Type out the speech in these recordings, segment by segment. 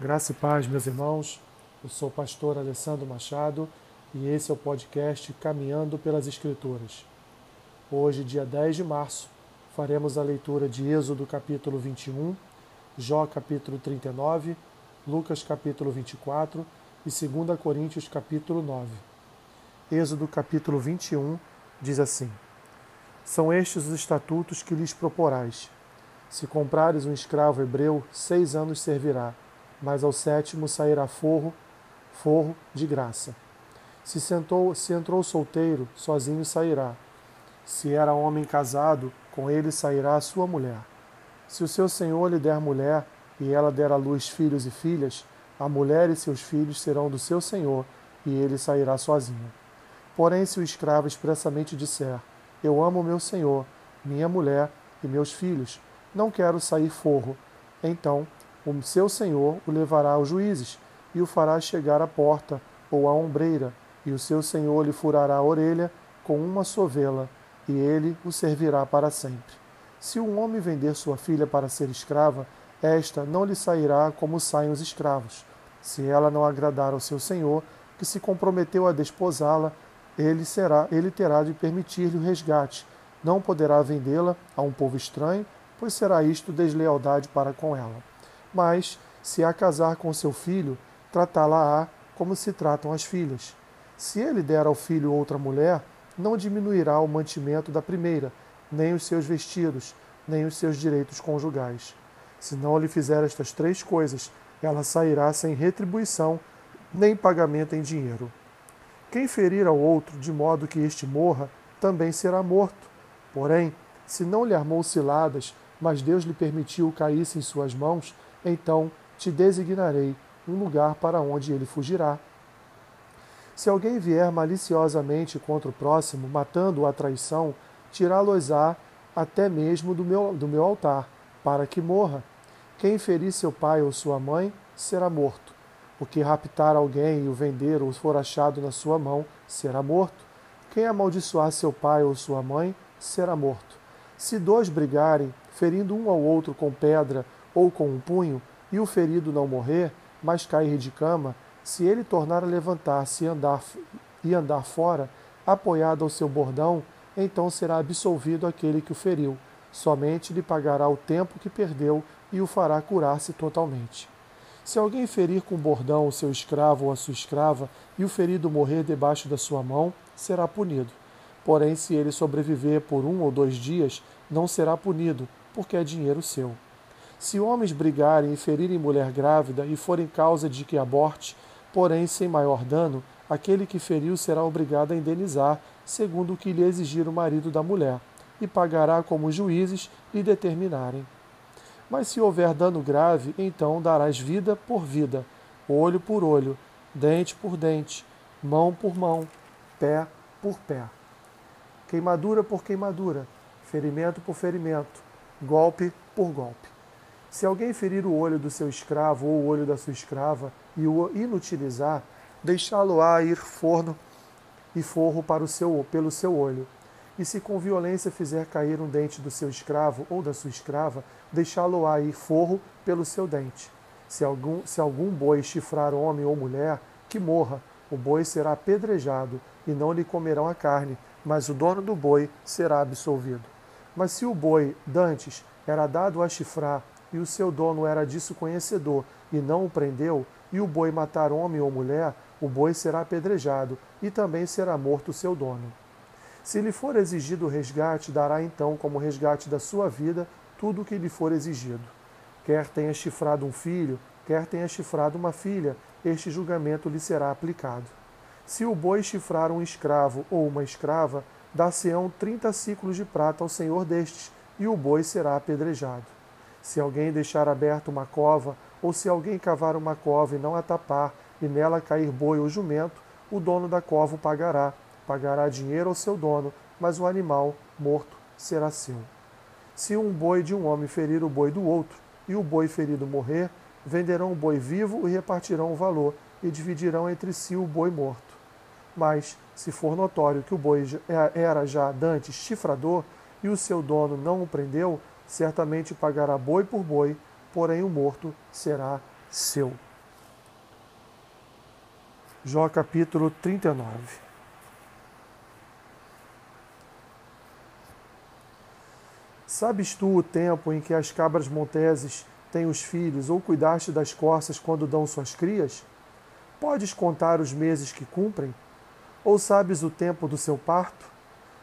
Graça e paz, meus irmãos. Eu sou o pastor Alessandro Machado e esse é o podcast Caminhando pelas Escrituras. Hoje, dia 10 de março, faremos a leitura de Êxodo capítulo 21, Jó capítulo 39, Lucas capítulo 24 e 2 Coríntios capítulo 9. Êxodo capítulo 21 diz assim: São estes os estatutos que lhes proporais. Se comprares um escravo hebreu, seis anos servirá, mas ao sétimo sairá forro, forro de graça. Se, sentou, se entrou solteiro, sozinho sairá. Se era homem casado, com ele sairá a sua mulher. Se o seu senhor lhe der mulher, e ela der à luz filhos e filhas, a mulher e seus filhos serão do seu senhor, e ele sairá sozinho. Porém, se o escravo expressamente disser: Eu amo meu senhor, minha mulher e meus filhos, não quero sair forro, então o seu senhor o levará aos juízes e o fará chegar à porta ou à ombreira, e o seu senhor lhe furará a orelha com uma sovela, e ele o servirá para sempre. Se um homem vender sua filha para ser escrava, esta não lhe sairá como saem os escravos. Se ela não agradar ao seu senhor, que se comprometeu a desposá-la, ele será, ele terá de permitir-lhe o resgate. Não poderá vendê-la a um povo estranho, pois será isto deslealdade para com ela. Mas, se a casar com seu filho, tratá-la-á como se tratam as filhas. Se ele der ao filho outra mulher, não diminuirá o mantimento da primeira, nem os seus vestidos, nem os seus direitos conjugais. Se não lhe fizer estas três coisas, ela sairá sem retribuição, nem pagamento em dinheiro. Quem ferir ao outro de modo que este morra, também será morto. Porém, se não lhe armou ciladas, mas Deus lhe permitiu caísse em suas mãos, então te designarei um lugar para onde ele fugirá. Se alguém vier maliciosamente contra o próximo, matando-o à traição, tirá-los-á até mesmo do meu, do meu altar, para que morra. Quem ferir seu pai ou sua mãe será morto. O que raptar alguém e o vender ou for achado na sua mão será morto. Quem amaldiçoar seu pai ou sua mãe será morto. Se dois brigarem, ferindo um ao outro com pedra ou com um punho, e o ferido não morrer, mas cair de cama, se ele tornar a levantar-se e andar, e andar fora, apoiado ao seu bordão, então será absolvido aquele que o feriu. Somente lhe pagará o tempo que perdeu e o fará curar-se totalmente. Se alguém ferir com bordão o seu escravo ou a sua escrava, e o ferido morrer debaixo da sua mão, será punido. Porém, se ele sobreviver por um ou dois dias, não será punido, porque é dinheiro seu. Se homens brigarem e ferirem mulher grávida e forem causa de que aborte, porém sem maior dano, aquele que feriu será obrigado a indenizar, segundo o que lhe exigir o marido da mulher, e pagará como os juízes lhe determinarem. Mas se houver dano grave, então darás vida por vida, olho por olho, dente por dente, mão por mão, pé por pé. Queimadura por queimadura, ferimento por ferimento, golpe por golpe. Se alguém ferir o olho do seu escravo ou o olho da sua escrava e o inutilizar, deixá-lo-á ir forno e forro para o seu, pelo seu olho. E se com violência fizer cair um dente do seu escravo ou da sua escrava, deixá-lo-á ir forro pelo seu dente. Se algum, se algum boi chifrar homem ou mulher, que morra, o boi será apedrejado, e não lhe comerão a carne, mas o dono do boi será absolvido. Mas se o boi, dantes, era dado a chifrar e o seu dono era disso conhecedor, e não o prendeu, e o boi matar homem ou mulher, o boi será apedrejado, e também será morto o seu dono. Se lhe for exigido o resgate, dará então como resgate da sua vida tudo o que lhe for exigido. Quer tenha chifrado um filho, quer tenha chifrado uma filha, este julgamento lhe será aplicado. Se o boi chifrar um escravo ou uma escrava, dar-se-ão trinta ciclos de prata ao senhor destes, e o boi será apedrejado. Se alguém deixar aberta uma cova, ou se alguém cavar uma cova e não a tapar, e nela cair boi ou jumento, o dono da cova o pagará. Pagará dinheiro ao seu dono, mas o animal morto será seu. Se um boi de um homem ferir o boi do outro, e o boi ferido morrer, venderão o boi vivo e repartirão o valor, e dividirão entre si o boi morto. Mas, se for notório que o boi é, era já dantes chifrador, e o seu dono não o prendeu, certamente pagará boi por boi, porém o morto será seu. Jó capítulo 39. Sabes tu o tempo em que as cabras monteses têm os filhos, ou cuidaste das corças quando dão suas crias? Podes contar os meses que cumprem? Ou sabes o tempo do seu parto?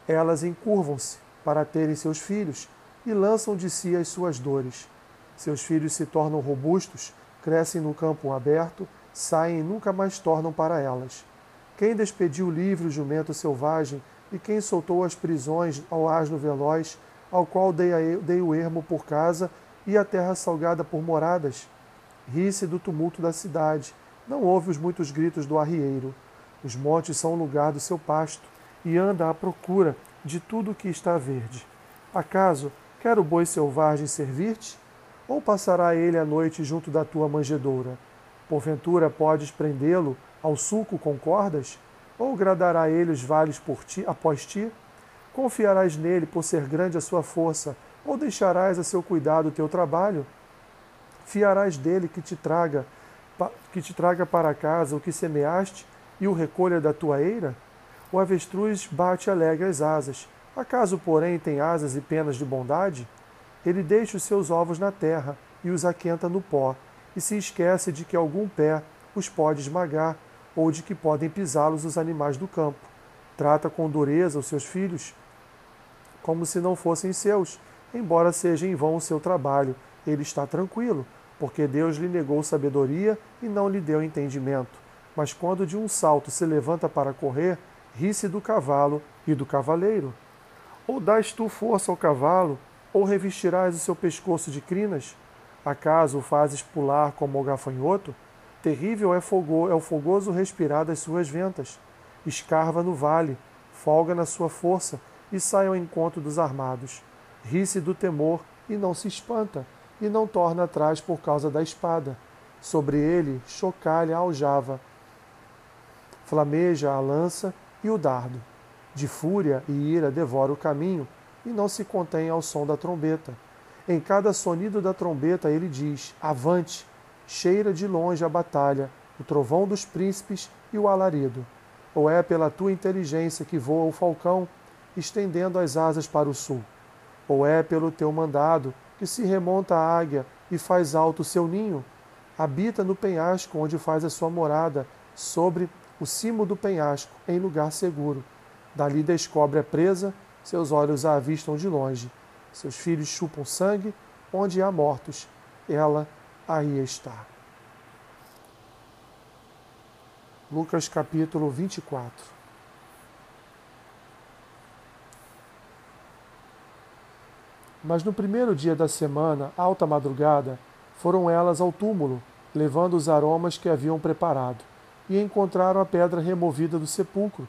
Elas encurvam-se para terem seus filhos e lançam de si as suas dores. Seus filhos se tornam robustos, crescem no campo aberto saem e nunca mais tornam para elas. Quem despediu livre o jumento selvagem e quem soltou as prisões ao asno veloz, ao qual dei, a, dei o ermo por casa e a terra salgada por moradas? Ri-se do tumulto da cidade, não ouve os muitos gritos do arrieiro. Os montes são o lugar do seu pasto, e anda à procura de tudo o que está verde. Acaso quer o boi selvagem servir-te? Ou passará ele a noite junto da tua manjedoura? Porventura podes prendê-lo ao sulco com cordas? Ou gradará ele os vales por ti, após ti? Confiarás nele por ser grande a sua força, ou deixarás a seu cuidado o teu trabalho? Fiarás dele que te traga que te traga para casa o que semeaste e o recolha da tua eira? O avestruz bate alegre as asas. Acaso, porém, tem asas e penas de bondade? Ele deixa os seus ovos na terra e os aquenta no pó e se esquece de que algum pé os pode esmagar ou de que podem pisá-los os animais do campo. Trata com dureza os seus filhos como se não fossem seus, embora seja em vão o seu trabalho. Ele está tranquilo, porque Deus lhe negou sabedoria e não lhe deu entendimento. Mas quando de um salto se levanta para correr, ri-se do cavalo e do cavaleiro. Ou dás tu força ao cavalo, ou revestirás o seu pescoço de crinas? Acaso o fazes pular como o gafanhoto? Terrível é, fogo, é o fogoso respirar das suas ventas. Escarva no vale, folga na sua força e sai ao encontro dos armados. Ri-se do temor e não se espanta, e não torna atrás por causa da espada. Sobre ele chocalha a aljava, flameja a lança e o dardo. De fúria e ira devora o caminho, e não se contém ao som da trombeta. Em cada sonido da trombeta ele diz: Avante! Cheira de longe a batalha, o trovão dos príncipes e o alarido. Ou é pela tua inteligência que voa o falcão, estendendo as asas para o sul? Ou é pelo teu mandado que se remonta a águia e faz alto o seu ninho? Habita no penhasco onde faz a sua morada, sobre o cimo do penhasco, em lugar seguro. Dali descobre a presa, seus olhos a avistam de longe. Seus filhos chupam sangue, onde há mortos, ela aí está. Lucas capítulo 24. Mas no primeiro dia da semana, alta madrugada, foram elas ao túmulo, levando os aromas que haviam preparado, e encontraram a pedra removida do sepulcro.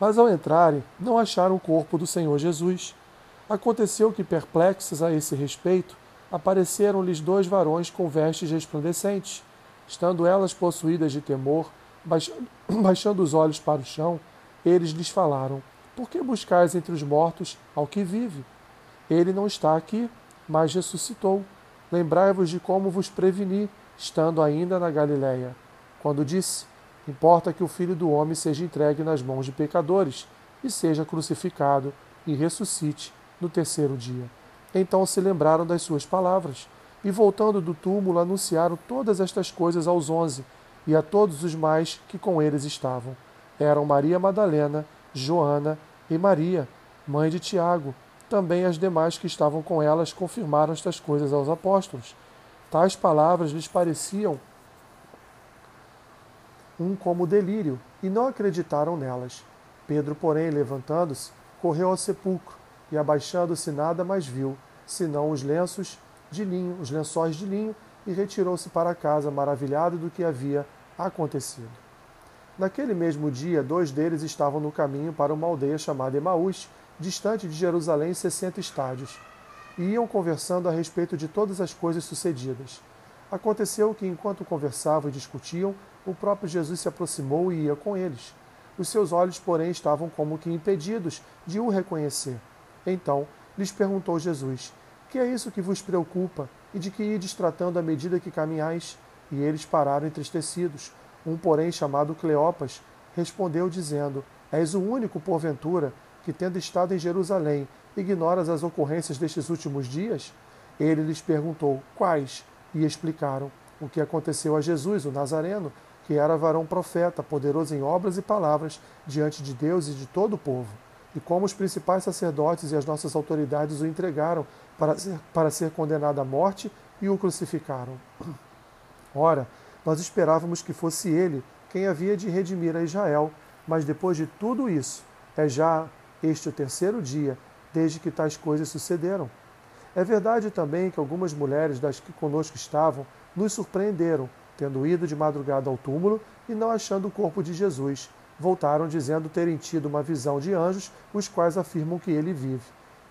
Mas ao entrarem, não acharam o corpo do Senhor Jesus. Aconteceu que, perplexos a esse respeito, apareceram-lhes dois varões com vestes resplandecentes. Estando elas possuídas de temor, baixando, os olhos para o chão, eles lhes falaram: Por que buscais entre os mortos ao que vive? Ele não está aqui, mas ressuscitou. Lembrai-vos de como vos preveni, estando ainda na Galiléia, quando disse: Importa que o filho do homem seja entregue nas mãos de pecadores e seja crucificado e ressuscite no terceiro dia. Então se lembraram das suas palavras, e voltando do túmulo anunciaram todas estas coisas aos onze e a todos os mais que com eles estavam. Eram Maria Madalena, Joana e Maria, mãe de Tiago. Também as demais que estavam com elas confirmaram estas coisas aos apóstolos. Tais palavras lhes pareciam um como delírio, e não acreditaram nelas. Pedro, porém, levantando-se, correu ao sepulcro e abaixando-se nada mais viu, senão os lenços de linho, os lençóis de linho, e retirou-se para casa, maravilhado do que havia acontecido. Naquele mesmo dia, dois deles estavam no caminho para uma aldeia chamada Emaús, distante de Jerusalém sessenta estádios, e iam conversando a respeito de todas as coisas sucedidas. Aconteceu que, enquanto conversavam e discutiam, o próprio Jesus se aproximou e ia com eles. Os seus olhos, porém, estavam como que impedidos de o reconhecer. Então lhes perguntou Jesus: Que é isso que vos preocupa e de que ides tratando à medida que caminhais? E eles pararam entristecidos. Um, porém, chamado Cleopas, respondeu, dizendo: És o único, porventura, que, tendo estado em Jerusalém, ignoras as ocorrências destes últimos dias? Ele lhes perguntou: Quais? E explicaram o que aconteceu a Jesus, o Nazareno, que era varão profeta, poderoso em obras e palavras diante de Deus e de todo o povo, e como os principais sacerdotes e as nossas autoridades o entregaram para ser, para ser condenado à morte e o crucificaram. Ora, nós esperávamos que fosse ele quem havia de redimir a Israel, mas depois de tudo isso, é já este o terceiro dia desde que tais coisas sucederam. É verdade também que algumas mulheres das que conosco estavam nos surpreenderam, tendo ido de madrugada ao túmulo e não achando o corpo de Jesus. Voltaram dizendo terem tido uma visão de anjos, os quais afirmam que ele vive.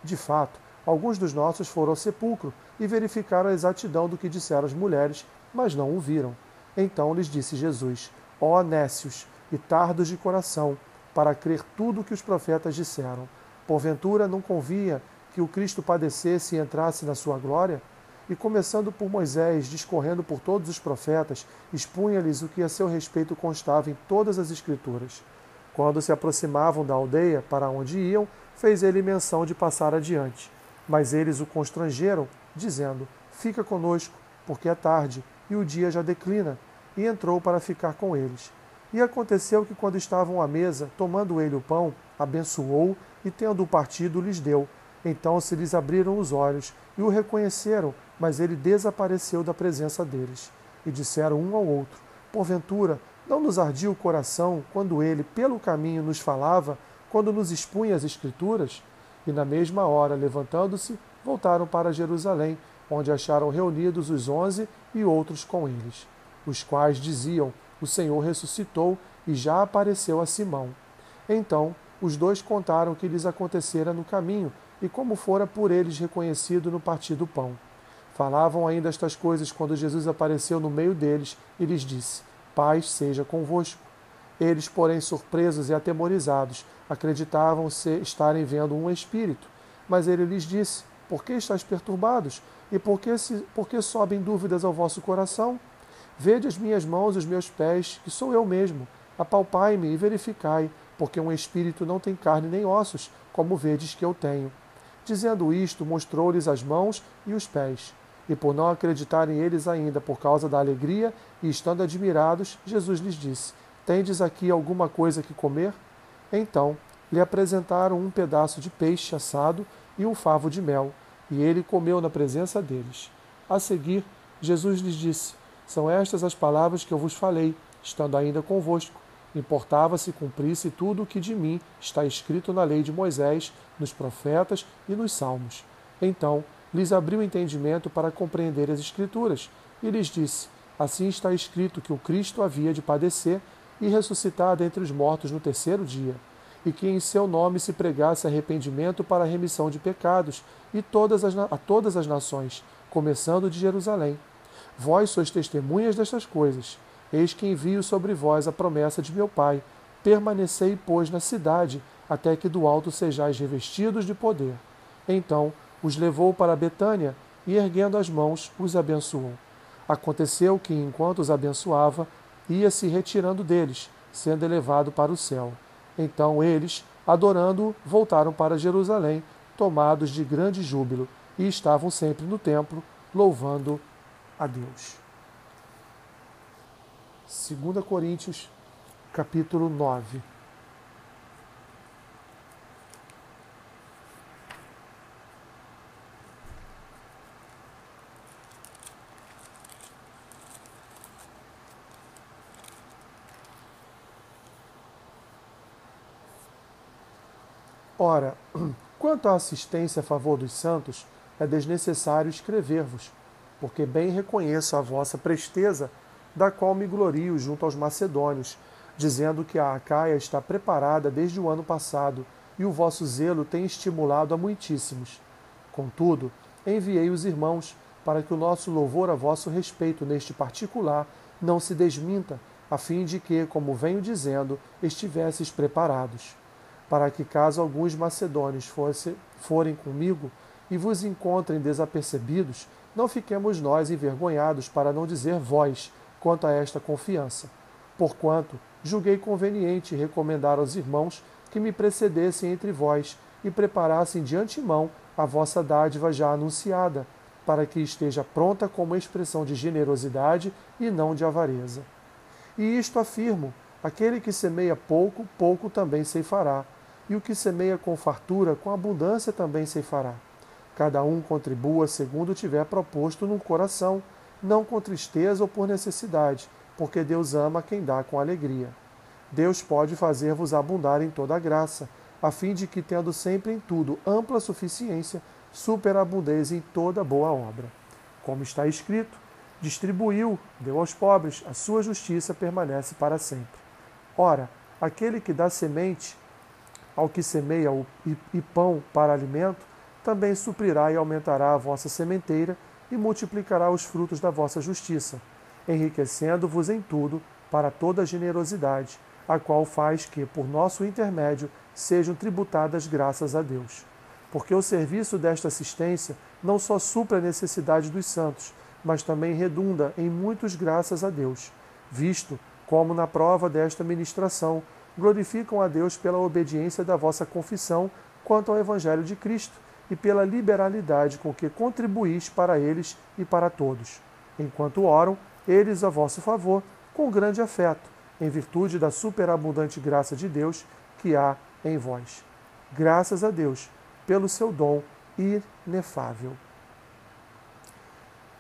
De fato, alguns dos nossos foram ao sepulcro e verificaram a exatidão do que disseram as mulheres, mas não o viram. Então lhes disse Jesus: Ó nécios e tardos de coração, para crer tudo o que os profetas disseram. Porventura não convia que o Cristo padecesse e entrasse na sua glória? E começando por Moisés, discorrendo por todos os profetas, expunha-lhes o que a seu respeito constava em todas as Escrituras. Quando se aproximavam da aldeia para onde iam, fez ele menção de passar adiante. Mas eles o constrangeram, dizendo: Fica conosco, porque é tarde e o dia já declina. E entrou para ficar com eles. E aconteceu que, quando estavam à mesa, tomando ele o pão, abençoou e, tendo-o partido, lhes deu. Então se lhes abriram os olhos e o reconheceram, mas ele desapareceu da presença deles. E disseram um ao outro: Porventura, não nos ardia o coração quando ele, pelo caminho, nos falava, quando nos expunha as Escrituras? E na mesma hora, levantando-se, voltaram para Jerusalém, onde acharam reunidos os onze e outros com eles, os quais diziam: o Senhor ressuscitou e já apareceu a Simão. Então os dois contaram o que lhes acontecera no caminho e como fora por eles reconhecido no partir do pão. Falavam ainda estas coisas quando Jesus apareceu no meio deles e lhes disse: Paz seja convosco. Eles, porém, surpresos e atemorizados, acreditavam se estarem vendo um espírito. Mas ele lhes disse: Por que estáis perturbados? E por que, se, por que sobem dúvidas ao vosso coração? Vede as minhas mãos e os meus pés, que sou eu mesmo. Apalpai-me e verificai, porque um espírito não tem carne nem ossos, como vedes que eu tenho. Dizendo isto, mostrou-lhes as mãos e os pés. E por não acreditarem eles ainda por causa da alegria, e estando admirados, Jesus lhes disse: Tendes aqui alguma coisa que comer? Então lhe apresentaram um pedaço de peixe assado e um favo de mel, e ele comeu na presença deles. A seguir, Jesus lhes disse: são estas as palavras que eu vos falei, estando ainda convosco. Importava se cumprisse tudo o que de mim está escrito na lei de Moisés, nos profetas e nos salmos. Então lhes abriu o entendimento para compreender as Escrituras, e lhes disse: Assim está escrito que o Cristo havia de padecer e ressuscitar dentre os mortos no terceiro dia, e que em seu nome se pregasse arrependimento para a remissão de pecados e todas as, a todas as nações, começando de Jerusalém. Vós sois testemunhas destas coisas. Eis que envio sobre vós a promessa de meu Pai. Permanecei, pois, na cidade, até que do alto sejais revestidos de poder. Então os levou para Betânia e, erguendo as mãos, os abençoou. Aconteceu que, enquanto os abençoava, ia se retirando deles, sendo elevado para o céu. Então eles, adorando-o, voltaram para Jerusalém, tomados de grande júbilo, e estavam sempre no templo, louvando a Deus. 2 Coríntios, capítulo 9. Ora, quanto à assistência a favor dos santos, é desnecessário escrever-vos porque bem reconheço a vossa presteza, da qual me glorio junto aos macedônios, dizendo que a Acaia está preparada desde o ano passado, e o vosso zelo tem estimulado a muitíssimos. Contudo, enviei os irmãos, para que o nosso louvor a vosso respeito neste particular não se desminta, a fim de que, como venho dizendo, estivesses preparados. Para que, caso alguns macedônios fosse, forem comigo e vos encontrem desapercebidos, não fiquemos nós envergonhados, para não dizer vós, quanto a esta confiança. Porquanto julguei conveniente recomendar aos irmãos que me precedessem entre vós e preparassem de antemão a vossa dádiva já anunciada, para que esteja pronta como expressão de generosidade e não de avareza. E isto afirmo: aquele que semeia pouco, pouco também ceifará, e o que semeia com fartura, com abundância também ceifará. Cada um contribua segundo tiver proposto no coração, não com tristeza ou por necessidade, porque Deus ama quem dá com alegria. Deus pode fazer-vos abundar em toda graça, a fim de que, tendo sempre em tudo ampla suficiência, superabundez em toda boa obra. Como está escrito, distribuiu, deu aos pobres, a sua justiça permanece para sempre. Ora, aquele que dá semente ao que semeia e pão para alimento, também suprirá e aumentará a vossa sementeira e multiplicará os frutos da vossa justiça, enriquecendo-vos em tudo para toda generosidade, a qual faz que, por nosso intermédio, sejam tributadas graças a Deus. Porque o serviço desta assistência não só supra a necessidade dos santos, mas também redunda em muitos graças a Deus, visto como na prova desta ministração glorificam a Deus pela obediência da vossa confissão quanto ao Evangelho de Cristo e pela liberalidade com que contribuís para eles e para todos, enquanto oram eles a vosso favor com grande afeto, em virtude da superabundante graça de Deus que há em vós. Graças a Deus pelo seu dom inefável.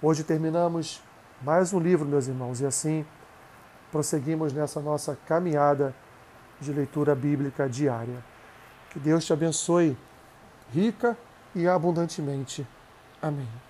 Hoje terminamos mais um livro, meus irmãos, e assim prosseguimos nessa nossa caminhada de leitura bíblica diária. Que Deus te abençoe rica e abundantemente. Amém.